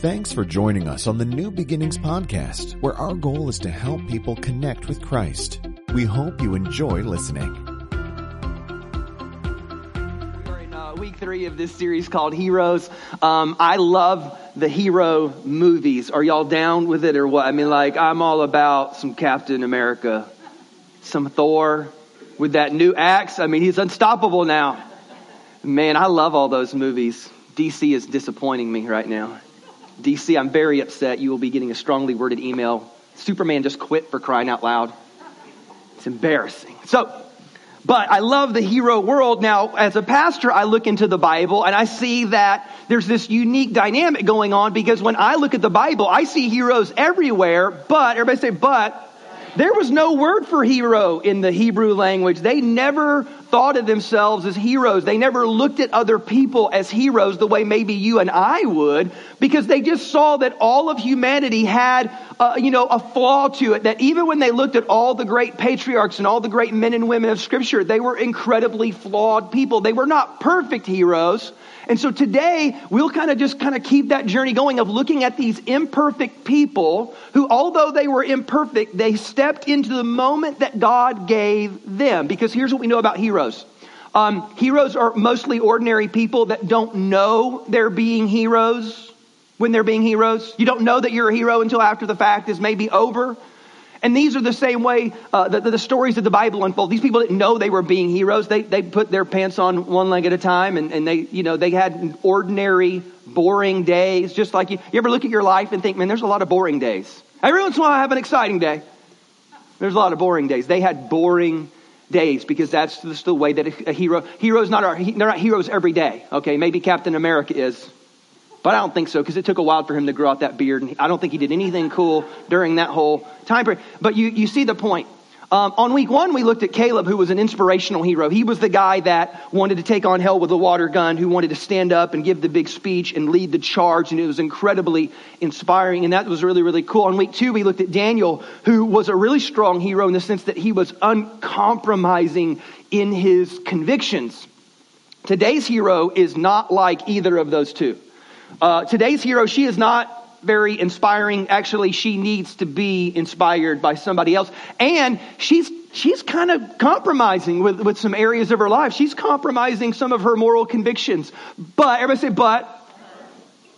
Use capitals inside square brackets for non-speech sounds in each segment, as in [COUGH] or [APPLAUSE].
Thanks for joining us on the New Beginnings podcast, where our goal is to help people connect with Christ. We hope you enjoy listening. We're in uh, week three of this series called Heroes. Um, I love the hero movies. Are y'all down with it or what? I mean, like, I'm all about some Captain America, some Thor with that new axe. I mean, he's unstoppable now. Man, I love all those movies. DC is disappointing me right now. DC, I'm very upset. You will be getting a strongly worded email. Superman just quit for crying out loud. It's embarrassing. So, but I love the hero world. Now, as a pastor, I look into the Bible and I see that there's this unique dynamic going on because when I look at the Bible, I see heroes everywhere, but, everybody say, but, there was no word for hero in the Hebrew language. They never thought of themselves as heroes. They never looked at other people as heroes the way maybe you and I would because they just saw that all of humanity had, uh, you know, a flaw to it. That even when they looked at all the great patriarchs and all the great men and women of scripture, they were incredibly flawed people. They were not perfect heroes. And so today we'll kind of just kind of keep that journey going of looking at these imperfect people who, although they were imperfect, they stepped into the moment that God gave them. Because here's what we know about heroes. Um, heroes are mostly ordinary people that don't know they're being heroes when they're being heroes. You don't know that you're a hero until after the fact is maybe over. And these are the same way uh, the, the, stories of the Bible unfold. These people didn't know they were being heroes. They, they put their pants on one leg at a time and, and they, you know, they had ordinary, boring days. Just like you, you ever look at your life and think, man, there's a lot of boring days. Every once in a while I have an exciting day. There's a lot of boring days. They had boring days because that's just the way that a, hero, heroes not, are, they're not heroes every day. Okay, maybe Captain America is. But I don't think so because it took a while for him to grow out that beard. And I don't think he did anything cool during that whole time period. But you, you see the point. Um, on week one, we looked at Caleb, who was an inspirational hero. He was the guy that wanted to take on hell with a water gun, who wanted to stand up and give the big speech and lead the charge, and it was incredibly inspiring, and that was really, really cool. On week two, we looked at Daniel, who was a really strong hero in the sense that he was uncompromising in his convictions. Today's hero is not like either of those two. Uh, today's hero, she is not very inspiring. Actually, she needs to be inspired by somebody else. And she's she's kind of compromising with, with some areas of her life. She's compromising some of her moral convictions. But everybody say, but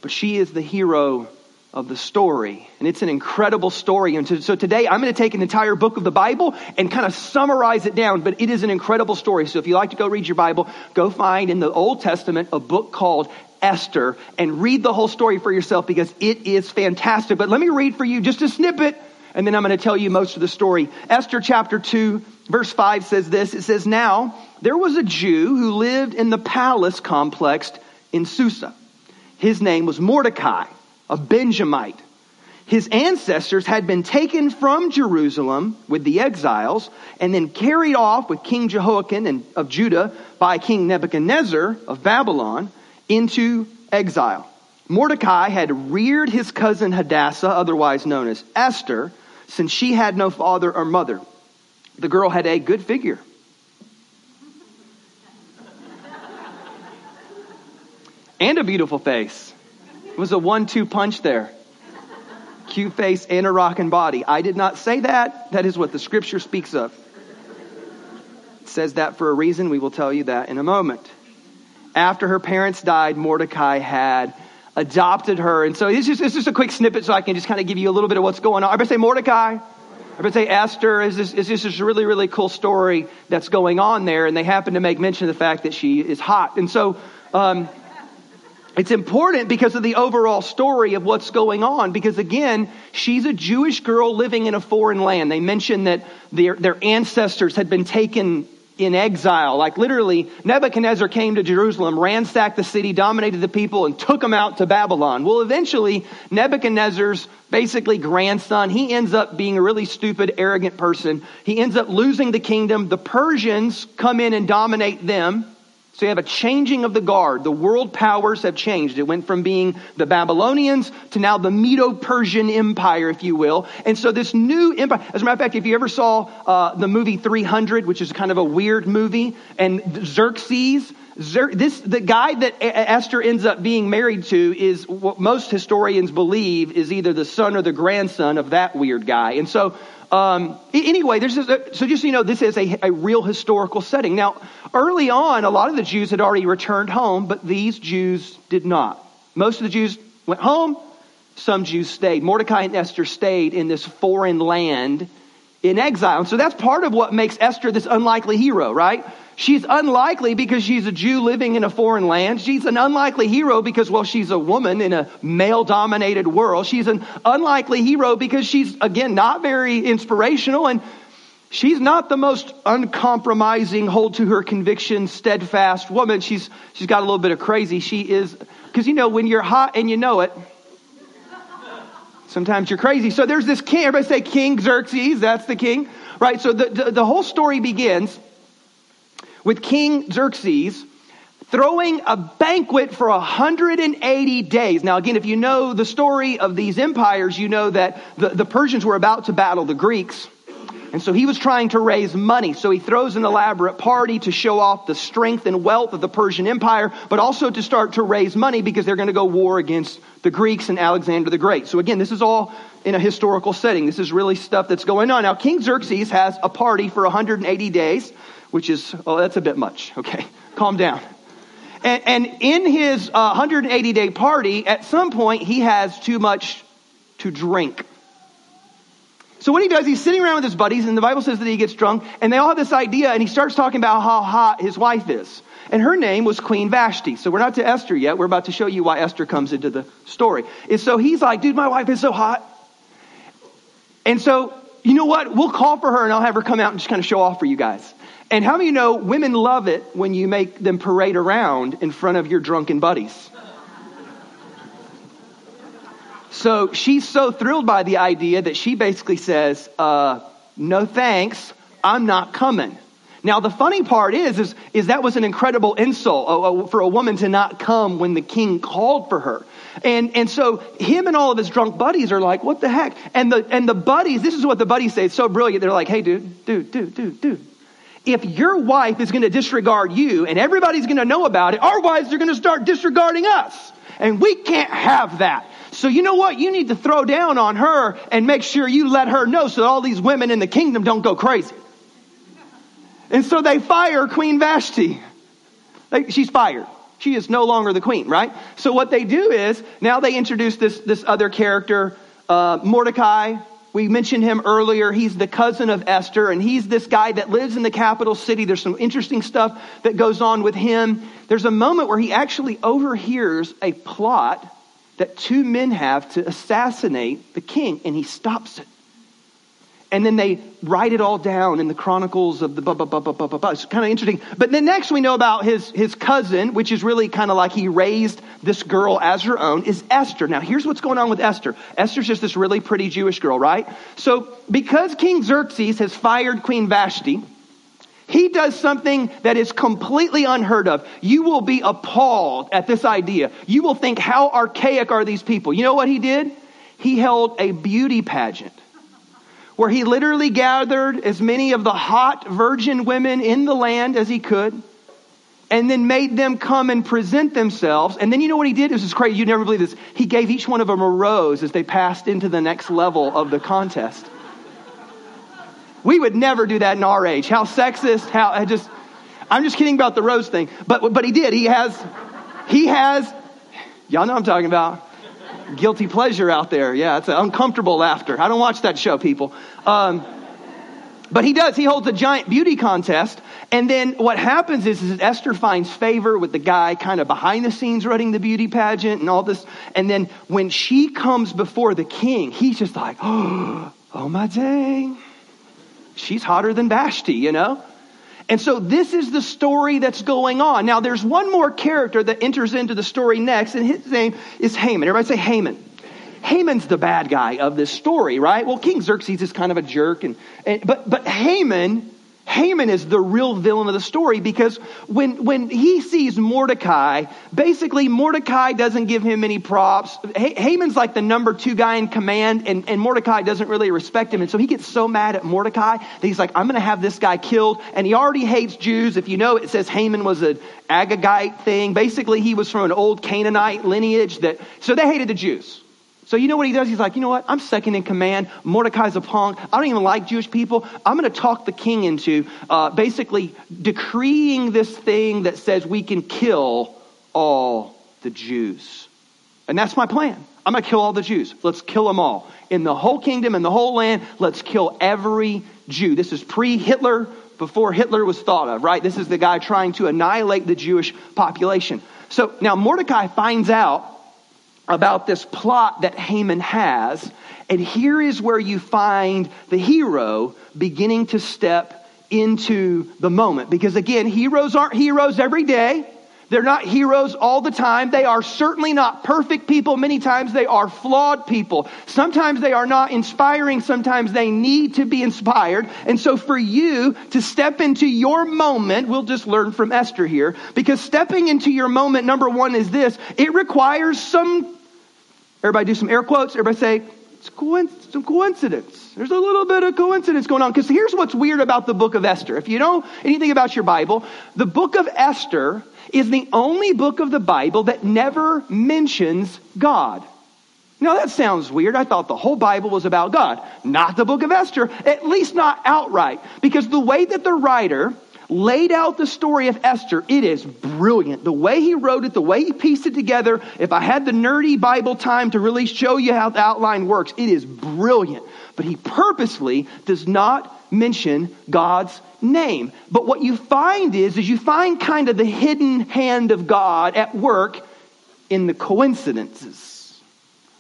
but she is the hero of the story. And it's an incredible story. And so today I'm going to take an entire book of the Bible and kind of summarize it down, but it is an incredible story. So if you like to go read your Bible, go find in the Old Testament a book called Esther and read the whole story for yourself because it is fantastic. But let me read for you just a snippet and then I'm going to tell you most of the story. Esther chapter 2, verse 5 says this. It says, Now there was a Jew who lived in the palace complex in Susa. His name was Mordecai, a Benjamite. His ancestors had been taken from Jerusalem with the exiles and then carried off with King Jehoiakim of Judah by King Nebuchadnezzar of Babylon into exile. Mordecai had reared his cousin Hadassah, otherwise known as Esther, since she had no father or mother. The girl had a good figure. and a beautiful face. It was a one two punch there. Cute face and a rocking body. I did not say that. That is what the scripture speaks of. It says that for a reason. We will tell you that in a moment after her parents died, Mordecai had adopted her. And so it's just, just a quick snippet so I can just kind of give you a little bit of what's going on. I Everybody say Mordecai. I Everybody say Esther. Is this, is this a really, really cool story that's going on there? And they happen to make mention of the fact that she is hot. And so, um, it's important because of the overall story of what's going on. Because again, she's a Jewish girl living in a foreign land. They mention that their, their ancestors had been taken in exile. Like literally, Nebuchadnezzar came to Jerusalem, ransacked the city, dominated the people, and took them out to Babylon. Well, eventually, Nebuchadnezzar's basically grandson, he ends up being a really stupid, arrogant person. He ends up losing the kingdom. The Persians come in and dominate them. So you have a changing of the guard. The world powers have changed. It went from being the Babylonians to now the Medo-Persian Empire, if you will. And so this new empire, as a matter of fact, if you ever saw uh, the movie 300, which is kind of a weird movie, and Xerxes, Xer- this the guy that Esther ends up being married to is what most historians believe is either the son or the grandson of that weird guy. And so um, anyway, there's a, so just so you know, this is a, a real historical setting. Now, early on, a lot of the Jews had already returned home, but these Jews did not. Most of the Jews went home. Some Jews stayed. Mordecai and Esther stayed in this foreign land in exile. And so that's part of what makes Esther this unlikely hero, right? She's unlikely because she's a Jew living in a foreign land. She's an unlikely hero because, well, she's a woman in a male dominated world. She's an unlikely hero because she's, again, not very inspirational and she's not the most uncompromising, hold to her conviction, steadfast woman. She's, she's got a little bit of crazy. She is, because you know, when you're hot and you know it, sometimes you're crazy. So there's this king, everybody say King Xerxes, that's the king, right? So the, the, the whole story begins with King Xerxes throwing a banquet for 180 days. Now, again, if you know the story of these empires, you know that the, the Persians were about to battle the Greeks. And so he was trying to raise money. So he throws an elaborate party to show off the strength and wealth of the Persian Empire, but also to start to raise money because they're going to go war against the Greeks and Alexander the Great. So again, this is all in a historical setting. This is really stuff that's going on. Now, King Xerxes has a party for 180 days which is, oh, that's a bit much. Okay, calm down. And, and in his uh, 180 day party, at some point, he has too much to drink. So what he does, he's sitting around with his buddies, and the Bible says that he gets drunk, and they all have this idea, and he starts talking about how hot his wife is. And her name was Queen Vashti. So we're not to Esther yet. We're about to show you why Esther comes into the story. And so he's like, dude, my wife is so hot. And so, you know what? We'll call for her and I'll have her come out and just kind of show off for you guys. And how many you know women love it when you make them parade around in front of your drunken buddies? So she's so thrilled by the idea that she basically says, uh, no thanks, I'm not coming. Now the funny part is, is, is that was an incredible insult for a woman to not come when the king called for her. And, and so him and all of his drunk buddies are like, what the heck? And the, and the buddies, this is what the buddies say, it's so brilliant. They're like, hey dude, dude, dude, dude, dude, if your wife is going to disregard you and everybody's going to know about it, our wives are going to start disregarding us. And we can't have that. So you know what? You need to throw down on her and make sure you let her know so all these women in the kingdom don't go crazy. And so they fire Queen Vashti. she's fired. She is no longer the queen, right? So what they do is now they introduce this, this other character, uh, Mordecai, we mentioned him earlier. He's the cousin of Esther, and he's this guy that lives in the capital city. There's some interesting stuff that goes on with him. There's a moment where he actually overhears a plot that two men have to assassinate the king, and he stops it. And then they write it all down in the chronicles of the blah, blah, blah, blah, blah, blah, blah. It's kind of interesting. But then next we know about his, his cousin, which is really kind of like he raised this girl as her own, is Esther. Now here's what's going on with Esther. Esther's just this really pretty Jewish girl, right? So because King Xerxes has fired Queen Vashti, he does something that is completely unheard of. You will be appalled at this idea. You will think, how archaic are these people? You know what he did? He held a beauty pageant where he literally gathered as many of the hot virgin women in the land as he could and then made them come and present themselves. And then you know what he did? This is crazy. You'd never believe this. He gave each one of them a rose as they passed into the next level of the contest. We would never do that in our age. How sexist, how I just I'm just kidding about the rose thing. But but he did. He has he has y'all know I'm talking about guilty pleasure out there. Yeah, it's an uncomfortable laughter. I don't watch that show, people. Um, but he does. He holds a giant beauty contest. And then what happens is, is Esther finds favor with the guy kind of behind the scenes running the beauty pageant and all this. And then when she comes before the king, he's just like, oh, [GASPS] oh my dang. She's hotter than Vashti, you know? And so this is the story that's going on. Now there's one more character that enters into the story next, and his name is Haman. Everybody say Haman. Haman's the bad guy of this story, right? Well, King Xerxes is kind of a jerk, and, and but but Haman Haman is the real villain of the story because when, when he sees Mordecai, basically Mordecai doesn't give him any props. Haman's like the number two guy in command and, and Mordecai doesn't really respect him. And so he gets so mad at Mordecai that he's like, I'm going to have this guy killed. And he already hates Jews. If you know, it says Haman was an Agagite thing. Basically, he was from an old Canaanite lineage that, so they hated the Jews. So you know what he does? He's like, you know what? I'm second in command. Mordecai's a punk. I don't even like Jewish people. I'm going to talk the king into uh, basically decreeing this thing that says we can kill all the Jews. And that's my plan. I'm going to kill all the Jews. Let's kill them all. In the whole kingdom, in the whole land, let's kill every Jew. This is pre Hitler, before Hitler was thought of, right? This is the guy trying to annihilate the Jewish population. So now Mordecai finds out about this plot that Haman has. And here is where you find the hero beginning to step into the moment. Because again, heroes aren't heroes every day. They're not heroes all the time. They are certainly not perfect people. Many times they are flawed people. Sometimes they are not inspiring. Sometimes they need to be inspired. And so for you to step into your moment, we'll just learn from Esther here, because stepping into your moment, number one is this, it requires some Everybody do some air quotes. Everybody say, it's some coincidence. There's a little bit of coincidence going on. Because here's what's weird about the book of Esther. If you know anything about your Bible, the book of Esther is the only book of the Bible that never mentions God. Now that sounds weird. I thought the whole Bible was about God. Not the book of Esther, at least not outright. Because the way that the writer laid out the story of Esther. It is brilliant. The way he wrote it, the way he pieced it together. If I had the nerdy Bible time to really show you how the outline works, it is brilliant. But he purposely does not mention God's name. But what you find is, is you find kind of the hidden hand of God at work in the coincidences.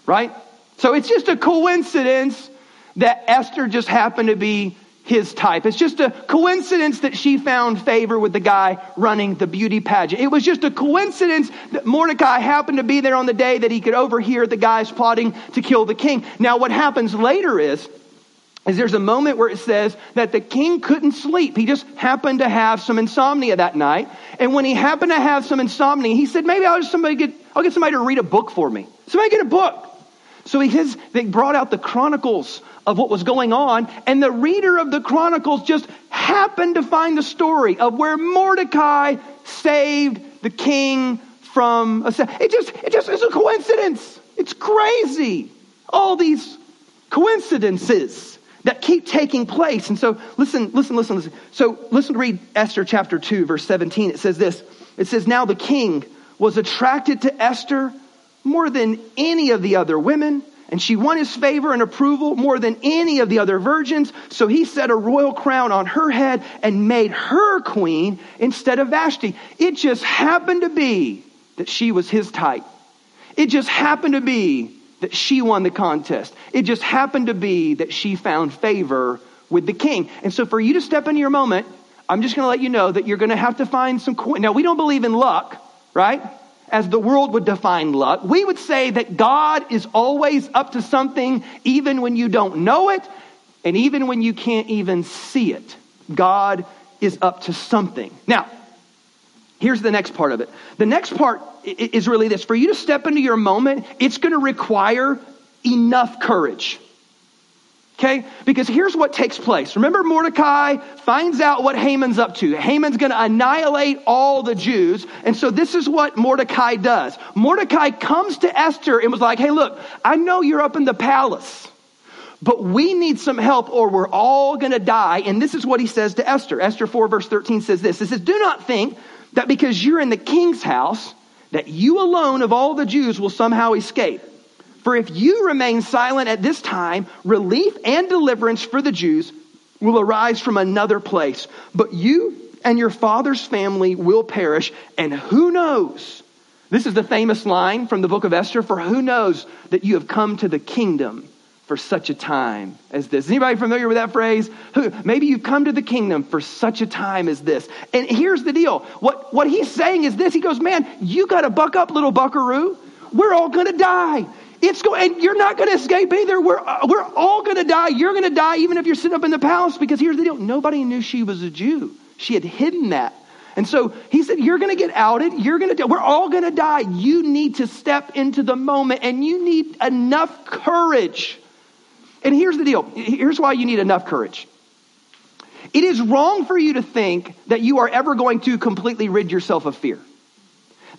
Right? So it's just a coincidence that Esther just happened to be his type. It's just a coincidence that she found favor with the guy running the beauty pageant. It was just a coincidence that Mordecai happened to be there on the day that he could overhear the guys plotting to kill the king. Now, what happens later is, is there's a moment where it says that the king couldn't sleep. He just happened to have some insomnia that night. And when he happened to have some insomnia, he said, maybe I'll just somebody get, I'll get somebody to read a book for me. Somebody get a book. So he says they brought out the chronicles of what was going on, and the reader of the Chronicles just happened to find the story of where Mordecai saved the king from a. It just, it just is a coincidence. It's crazy. All these coincidences that keep taking place. And so, listen, listen, listen, listen. So, listen to read Esther chapter 2, verse 17. It says this It says, Now the king was attracted to Esther more than any of the other women and she won his favor and approval more than any of the other virgins. So he set a royal crown on her head and made her queen instead of Vashti. It just happened to be that she was his type. It just happened to be that she won the contest. It just happened to be that she found favor with the king. And so for you to step into your moment, I'm just going to let you know that you're going to have to find some. Now we don't believe in luck, right? As the world would define luck. We would say that God is always up to something, even when you don't know it, and even when you can't even see it. God is up to something. Now, here's the next part of it. The next part is really this for you to step into your moment, it's going to require enough courage. Okay? Because here's what takes place. Remember, Mordecai finds out what Haman's up to. Haman's going to annihilate all the Jews. And so this is what Mordecai does. Mordecai comes to Esther and was like, hey, look, I know you're up in the palace, but we need some help or we're all going to die. And this is what he says to Esther. Esther 4, verse 13 says this It says, Do not think that because you're in the king's house, that you alone of all the Jews will somehow escape. For if you remain silent at this time, relief and deliverance for the Jews will arise from another place. But you and your father's family will perish. And who knows? This is the famous line from the book of Esther for who knows that you have come to the kingdom for such a time as this. Anybody familiar with that phrase? Who, maybe you've come to the kingdom for such a time as this. And here's the deal. What, what he's saying is this. He goes, man, you got to buck up, little buckaroo. We're all going to die. It's going, and you're not going to escape either. We're, uh, we're all going to die. You're going to die even if you're sitting up in the palace because here's the deal. Nobody knew she was a Jew. She had hidden that. And so he said, You're going to get outed. You're going to die. We're all going to die. You need to step into the moment and you need enough courage. And here's the deal here's why you need enough courage. It is wrong for you to think that you are ever going to completely rid yourself of fear.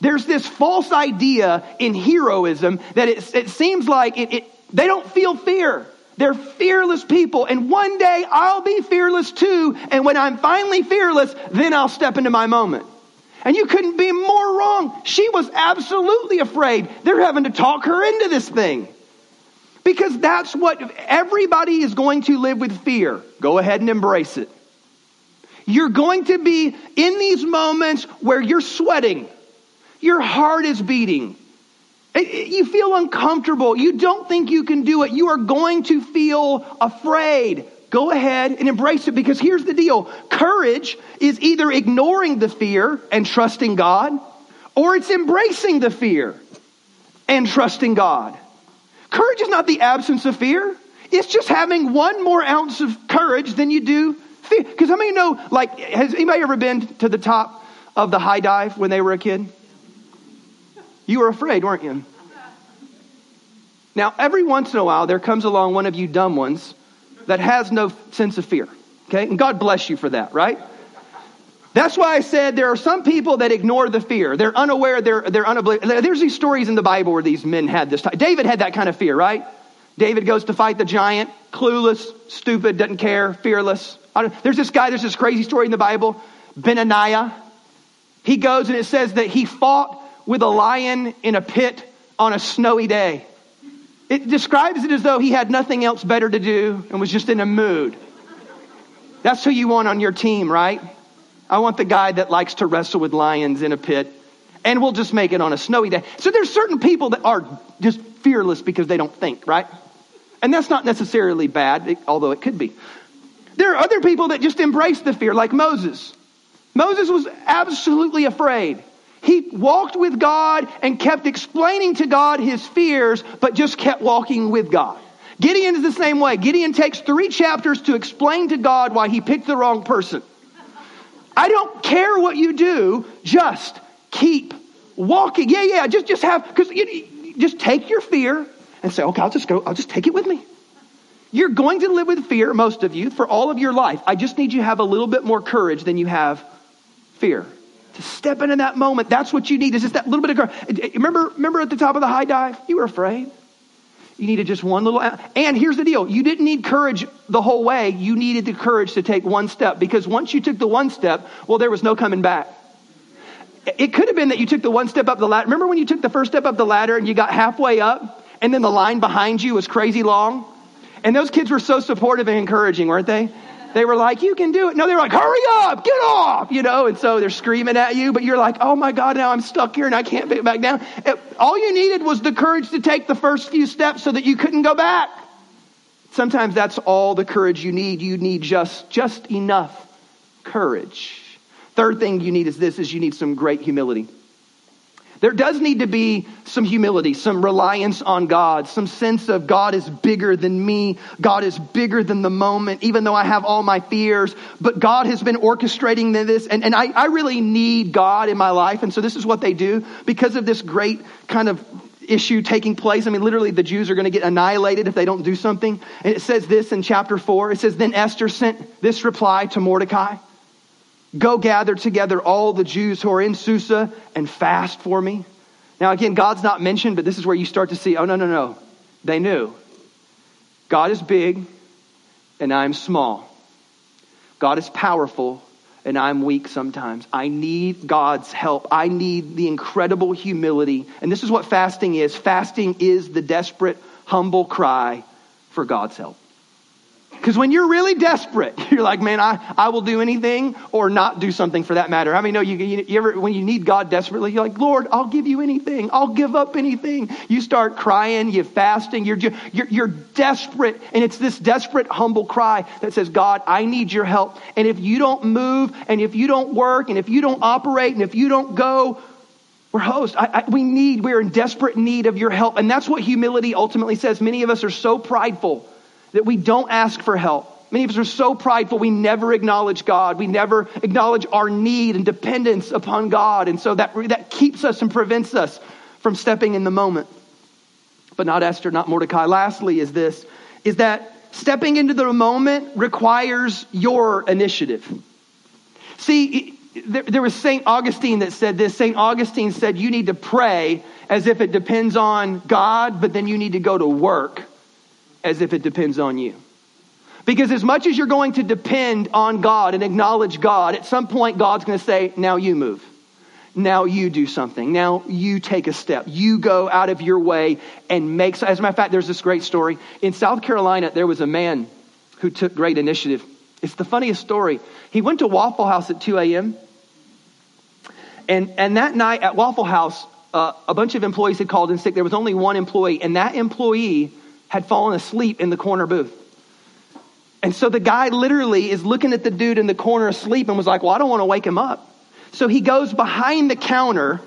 There's this false idea in heroism that it, it seems like it, it, they don't feel fear. They're fearless people. And one day I'll be fearless too. And when I'm finally fearless, then I'll step into my moment. And you couldn't be more wrong. She was absolutely afraid. They're having to talk her into this thing. Because that's what everybody is going to live with fear. Go ahead and embrace it. You're going to be in these moments where you're sweating, your heart is beating, you feel uncomfortable, you don't think you can do it, you are going to feel afraid. Go ahead and embrace it because here's the deal courage is either ignoring the fear and trusting God, or it's embracing the fear and trusting God. Courage is not the absence of fear. It's just having one more ounce of courage than you do fear. Because how many know, like, has anybody ever been to the top of the high dive when they were a kid? You were afraid, weren't you? Now, every once in a while, there comes along one of you dumb ones that has no sense of fear. Okay? And God bless you for that, right? That's why I said there are some people that ignore the fear. They're unaware, they're, they're unoblivious. There's these stories in the Bible where these men had this. Type. David had that kind of fear, right? David goes to fight the giant, clueless, stupid, doesn't care, fearless. There's this guy, there's this crazy story in the Bible, Benaiah. He goes and it says that he fought with a lion in a pit on a snowy day. It describes it as though he had nothing else better to do and was just in a mood. That's who you want on your team, right? I want the guy that likes to wrestle with lions in a pit, and we'll just make it on a snowy day. So there's certain people that are just fearless because they don't think, right? And that's not necessarily bad, although it could be. There are other people that just embrace the fear, like Moses. Moses was absolutely afraid. He walked with God and kept explaining to God his fears, but just kept walking with God. Gideon is the same way. Gideon takes three chapters to explain to God why he picked the wrong person. I don't care what you do, just keep walking. Yeah, yeah, just, just have, because just take your fear and say, okay, I'll just go, I'll just take it with me. You're going to live with fear, most of you, for all of your life. I just need you to have a little bit more courage than you have fear. To step into that moment, that's what you need, is just that little bit of courage. Remember, remember at the top of the high dive? You were afraid. You needed just one little. And here's the deal you didn't need courage the whole way. You needed the courage to take one step because once you took the one step, well, there was no coming back. It could have been that you took the one step up the ladder. Remember when you took the first step up the ladder and you got halfway up and then the line behind you was crazy long? And those kids were so supportive and encouraging, weren't they? They were like, you can do it. No, they were like, hurry up, get off, you know, and so they're screaming at you, but you're like, oh my God, now I'm stuck here and I can't get back down. It, all you needed was the courage to take the first few steps so that you couldn't go back. Sometimes that's all the courage you need. You need just, just enough courage. Third thing you need is this, is you need some great humility. There does need to be some humility, some reliance on God, some sense of God is bigger than me. God is bigger than the moment, even though I have all my fears. But God has been orchestrating this, and, and I, I really need God in my life. And so this is what they do because of this great kind of issue taking place. I mean, literally, the Jews are going to get annihilated if they don't do something. And it says this in chapter 4. It says, Then Esther sent this reply to Mordecai. Go gather together all the Jews who are in Susa and fast for me. Now, again, God's not mentioned, but this is where you start to see oh, no, no, no. They knew. God is big and I'm small. God is powerful and I'm weak sometimes. I need God's help. I need the incredible humility. And this is what fasting is fasting is the desperate, humble cry for God's help. Because when you're really desperate, [LAUGHS] you're like, man, I, I will do anything or not do something for that matter. I mean, no, you, you, you ever, when you need God desperately, you're like, Lord, I'll give you anything. I'll give up anything. You start crying, you're fasting, you're, you're, you're desperate. And it's this desperate, humble cry that says, God, I need your help. And if you don't move, and if you don't work, and if you don't operate, and if you don't go, We're host. I, I, we need, we're in desperate need of your help. And that's what humility ultimately says. Many of us are so prideful that we don't ask for help. Many of us are so prideful, we never acknowledge God. We never acknowledge our need and dependence upon God. And so that, that keeps us and prevents us from stepping in the moment. But not Esther, not Mordecai. Lastly, is this, is that stepping into the moment requires your initiative. See, there, there was St. Augustine that said this. St. Augustine said you need to pray as if it depends on God, but then you need to go to work as if it depends on you. Because as much as you're going to depend on God and acknowledge God, at some point God's going to say, now you move. Now you do something. Now you take a step. You go out of your way and make. As a matter of fact, there's this great story. In South Carolina, there was a man who took great initiative. It's the funniest story. He went to Waffle House at 2 a.m. And, and that night at Waffle House, uh, a bunch of employees had called in sick. There was only one employee, and that employee had fallen asleep in the corner booth. And so the guy literally is looking at the dude in the corner asleep and was like, Well, I don't want to wake him up. So he goes behind the counter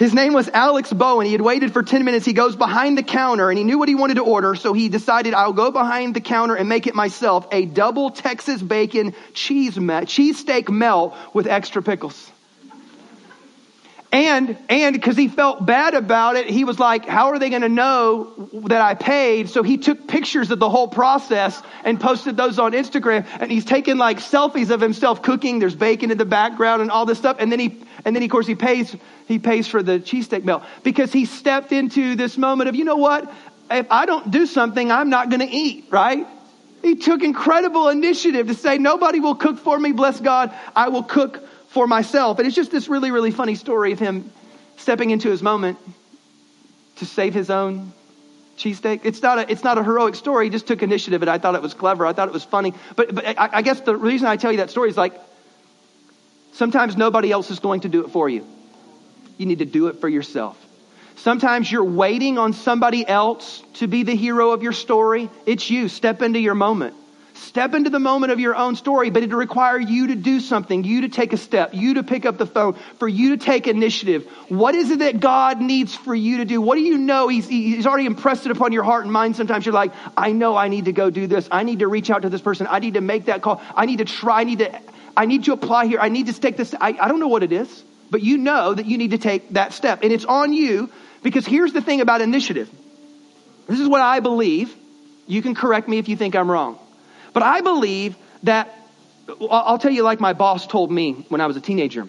his name was Alex Bowen. He had waited for 10 minutes. He goes behind the counter and he knew what he wanted to order. So he decided, I'll go behind the counter and make it myself a double Texas bacon cheese me- cheesesteak melt with extra pickles. And, and because he felt bad about it, he was like, how are they going to know that I paid? So he took pictures of the whole process and posted those on Instagram. And he's taking like selfies of himself cooking. There's bacon in the background and all this stuff. And then he, and then of course he pays, he pays for the cheesesteak melt because he stepped into this moment of, you know what? If I don't do something, I'm not going to eat, right? He took incredible initiative to say, nobody will cook for me. Bless God. I will cook for myself. And it's just this really, really funny story of him stepping into his moment to save his own cheesesteak. It's not a, it's not a heroic story. He just took initiative and I thought it was clever. I thought it was funny. But, but I, I guess the reason I tell you that story is like sometimes nobody else is going to do it for you. You need to do it for yourself. Sometimes you're waiting on somebody else to be the hero of your story. It's you. Step into your moment. Step into the moment of your own story, but it'll require you to do something, you to take a step, you to pick up the phone, for you to take initiative. What is it that God needs for you to do? What do you know? He's, he's already impressed it upon your heart and mind. Sometimes you're like, I know I need to go do this. I need to reach out to this person. I need to make that call. I need to try. I need to, I need to apply here. I need to take this. I, I don't know what it is, but you know that you need to take that step. And it's on you because here's the thing about initiative. This is what I believe. You can correct me if you think I'm wrong. But I believe that, I'll tell you like my boss told me when I was a teenager.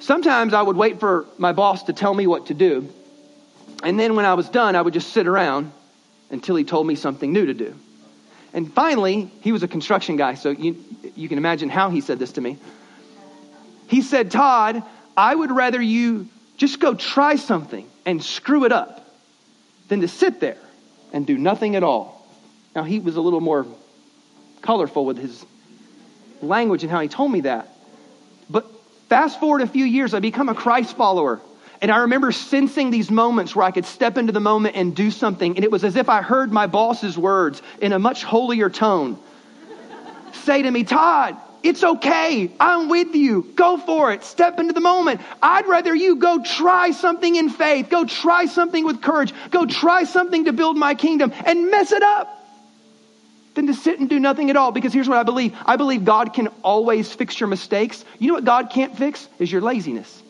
Sometimes I would wait for my boss to tell me what to do. And then when I was done, I would just sit around until he told me something new to do. And finally, he was a construction guy, so you, you can imagine how he said this to me. He said, Todd, I would rather you just go try something and screw it up than to sit there and do nothing at all. Now, he was a little more colorful with his language and how he told me that. But fast forward a few years, I become a Christ follower. And I remember sensing these moments where I could step into the moment and do something. And it was as if I heard my boss's words in a much holier tone say to me, Todd, it's okay. I'm with you. Go for it. Step into the moment. I'd rather you go try something in faith. Go try something with courage. Go try something to build my kingdom and mess it up than to sit and do nothing at all. Because here's what I believe I believe God can always fix your mistakes. You know what God can't fix? Is your laziness.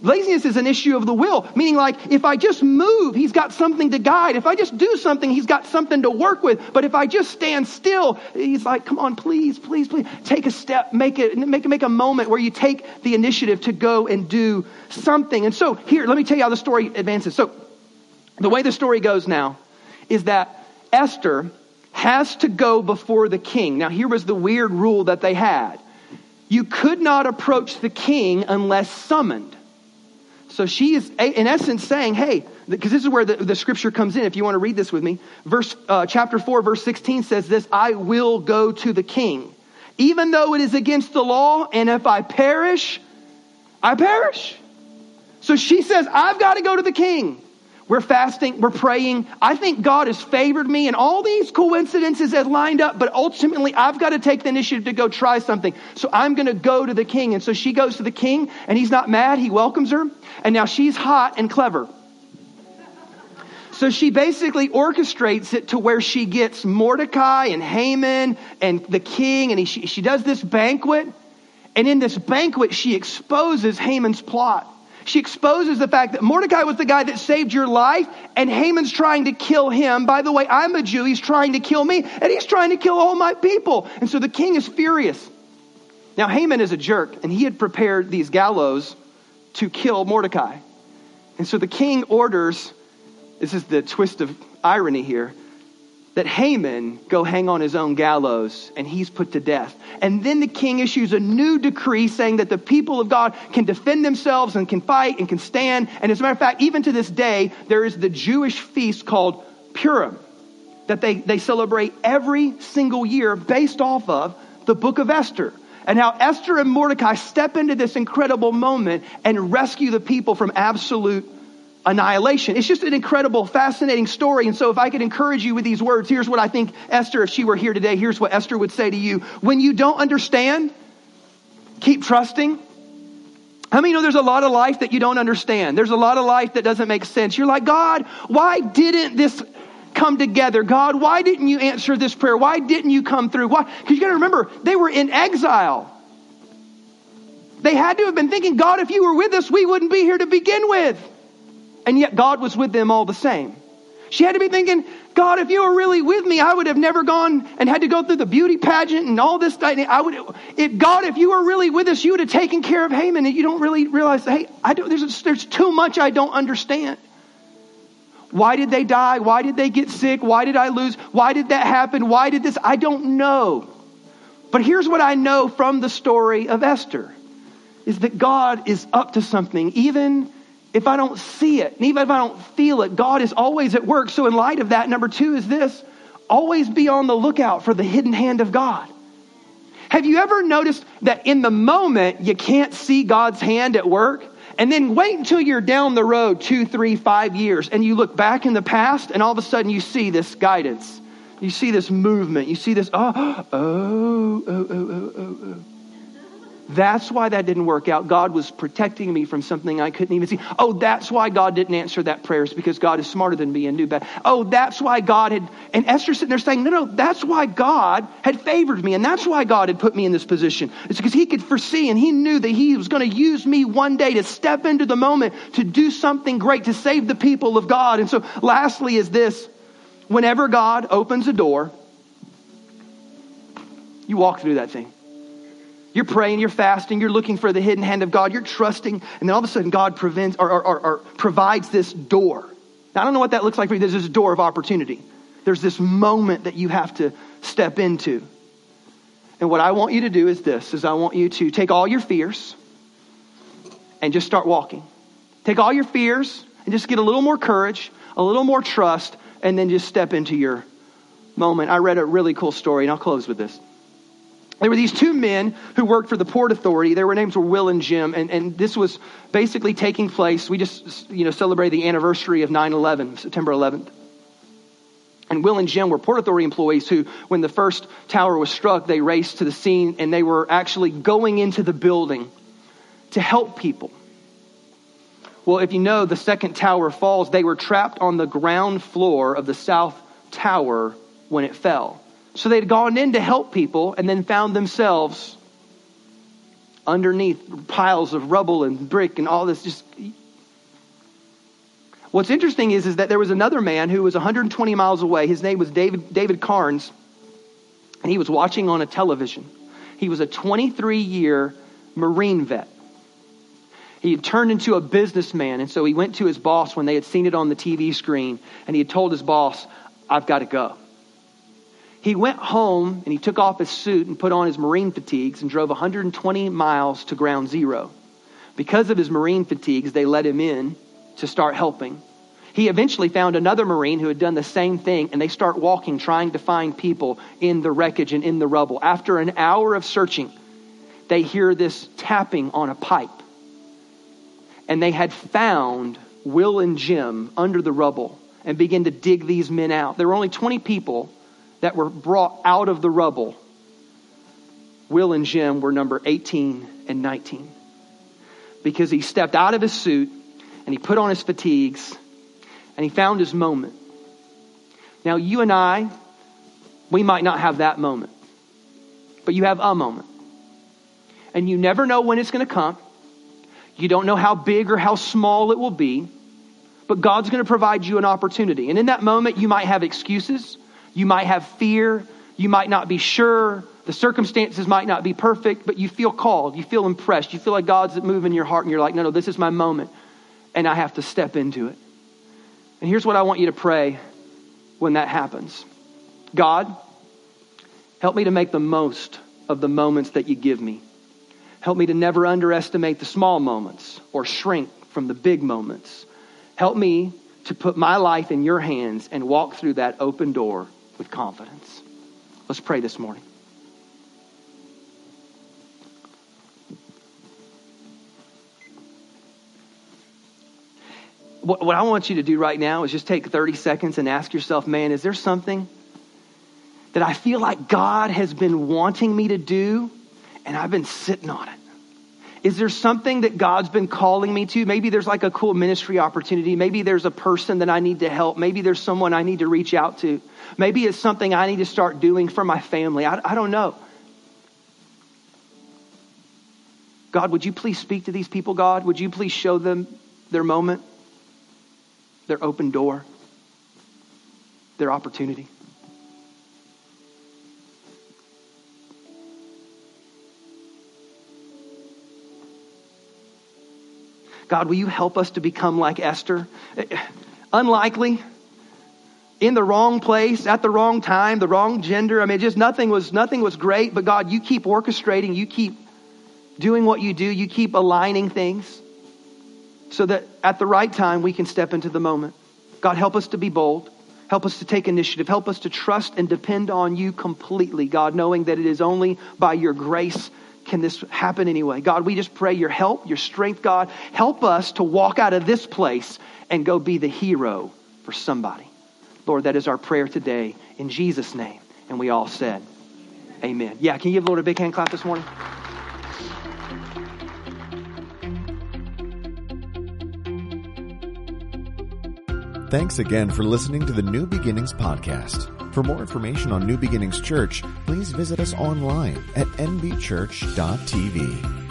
Laziness is an issue of the will, meaning like if I just move, he's got something to guide. If I just do something, he's got something to work with. But if I just stand still, he's like, come on, please, please, please, take a step, make it, make, make a moment where you take the initiative to go and do something. And so here, let me tell you how the story advances. So the way the story goes now is that Esther has to go before the king. Now, here was the weird rule that they had you could not approach the king unless summoned. So she is, in essence, saying, hey, because this is where the, the, scripture comes in, if you want to read this with me. Verse, uh, chapter 4, verse 16 says this I will go to the king, even though it is against the law, and if I perish, I perish. So she says, I've got to go to the king we're fasting, we're praying. I think God has favored me, and all these coincidences have lined up, but ultimately I've got to take the initiative to go try something. So I'm going to go to the king. And so she goes to the king, and he's not mad. He welcomes her. And now she's hot and clever. So she basically orchestrates it to where she gets Mordecai and Haman and the king, and he, she, she does this banquet. And in this banquet, she exposes Haman's plot. She exposes the fact that Mordecai was the guy that saved your life, and Haman's trying to kill him. By the way, I'm a Jew. He's trying to kill me, and he's trying to kill all my people. And so the king is furious. Now, Haman is a jerk, and he had prepared these gallows to kill Mordecai. And so the king orders this is the twist of irony here, that Haman go hang on his own gallows and he's put to death. And then the king issues a new decree saying that the people of God can defend themselves and can fight and can stand. And as a matter of fact, even to this day, there is the Jewish feast called Purim that they, they celebrate every single year based off of the book of Esther. And how Esther and Mordecai step into this incredible moment and rescue the people from absolute annihilation. It's just an incredible, fascinating story. And so, if I could encourage you with these words, here's what I think Esther, if she were here today, here's what Esther would say to you. When you don't understand, keep trusting. How many know there's a lot of life that you don't understand? There's a lot of life that doesn't make sense. You're like, God, why didn't this come together? God, why didn't you answer this prayer? Why didn't you come through? Why? Because you got to remember, they were in exile. They had to have been thinking, God, if you were with us, we wouldn't be here to begin with and yet God was with them all the same. She had to be thinking, God, if you were really with me, I would have never gone and had to go through the beauty pageant and all this. I would, if God, if you were really with us, you would have taken care of Haman. And you don't really realize, hey, I don't, there's, there's too much I don't understand. Why did they die? Why did they get sick? Why did I lose? Why did that happen? Why did this? I don't know. But here's what I know from the story of Esther is that God is up to something, even if I don't see it, and even if I don't feel it, God is always at work. So, in light of that, number two is this always be on the lookout for the hidden hand of God. Have you ever noticed that in the moment you can't see God's hand at work? And then wait until you're down the road two, three, five years, and you look back in the past, and all of a sudden you see this guidance. You see this movement. You see this, oh, [GASPS] oh, oh, oh, oh, oh, oh. oh. That's why that didn't work out. God was protecting me from something I couldn't even see. Oh, that's why God didn't answer that prayer. It's because God is smarter than me and knew better. Oh, that's why God had, and Esther sitting there saying, no, no, that's why God had favored me. And that's why God had put me in this position. It's because he could foresee and he knew that he was going to use me one day to step into the moment to do something great, to save the people of God. And so lastly is this, whenever God opens a door, you walk through that thing. You're praying, you're fasting, you're looking for the hidden hand of God, you're trusting, and then all of a sudden God prevents or, or, or, or provides this door. Now, I don't know what that looks like for you. There's this door of opportunity. There's this moment that you have to step into. And what I want you to do is this is I want you to take all your fears and just start walking. Take all your fears and just get a little more courage, a little more trust, and then just step into your moment. I read a really cool story, and I'll close with this. There were these two men who worked for the Port Authority. Their names were Will and Jim, and, and this was basically taking place. We just, you know, celebrated the anniversary of 9-11, September 11th. And Will and Jim were Port Authority employees who, when the first tower was struck, they raced to the scene and they were actually going into the building to help people. Well, if you know the second tower falls, they were trapped on the ground floor of the south tower when it fell. So they'd gone in to help people and then found themselves underneath piles of rubble and brick and all this just What's interesting is, is that there was another man who was 120 miles away. His name was David, David Karnes, and he was watching on a television. He was a 23 year Marine vet. He had turned into a businessman, and so he went to his boss when they had seen it on the TV screen, and he had told his boss, I've got to go. He went home and he took off his suit and put on his Marine fatigues and drove 120 miles to ground zero. Because of his Marine fatigues, they let him in to start helping. He eventually found another Marine who had done the same thing, and they start walking, trying to find people in the wreckage and in the rubble. After an hour of searching, they hear this tapping on a pipe. And they had found Will and Jim under the rubble and begin to dig these men out. There were only 20 people that were brought out of the rubble. Will and Jim were number 18 and 19 because he stepped out of his suit and he put on his fatigues and he found his moment. Now, you and I, we might not have that moment, but you have a moment. And you never know when it's going to come. You don't know how big or how small it will be, but God's going to provide you an opportunity. And in that moment, you might have excuses, you might have fear, you might not be sure, the circumstances might not be perfect, but you feel called, you feel impressed, you feel like God's moving your heart, and you're like, no, no, this is my moment, and I have to step into it. And here's what I want you to pray when that happens God, help me to make the most of the moments that you give me. Help me to never underestimate the small moments or shrink from the big moments. Help me to put my life in your hands and walk through that open door with confidence. Let's pray this morning. What, what I want you to do right now is just take 30 seconds and ask yourself, man, is there something that I feel like God has been wanting me to do and I've been sitting on it? Is there something that God's been calling me to? Maybe there's like a cool ministry opportunity. Maybe there's a person that I need to help. Maybe there's someone I need to reach out to. Maybe it's something I need to start doing for my family. I, I don't know. God, would you please speak to these people, God? Would you please show them their moment, their open door, their opportunity? God, will you help us to become like Esther? Unlikely, in the wrong place, at the wrong time, the wrong gender. I mean, just nothing was, nothing was great, but God, you keep orchestrating, you keep doing what you do, you keep aligning things so that at the right time we can step into the moment. God, help us to be bold. Help us to take initiative. Help us to trust and depend on you completely, God, knowing that it is only by your grace can this happen anyway? God, we just pray your help, your strength, God. Help us to walk out of this place and go be the hero for somebody. Lord, that is our prayer today in Jesus' name. And we all said, Amen. Yeah, can you give the Lord a big hand clap this morning? Thanks again for listening to the New Beginnings podcast. For more information on New Beginnings Church, please visit us online at nbchurch.tv.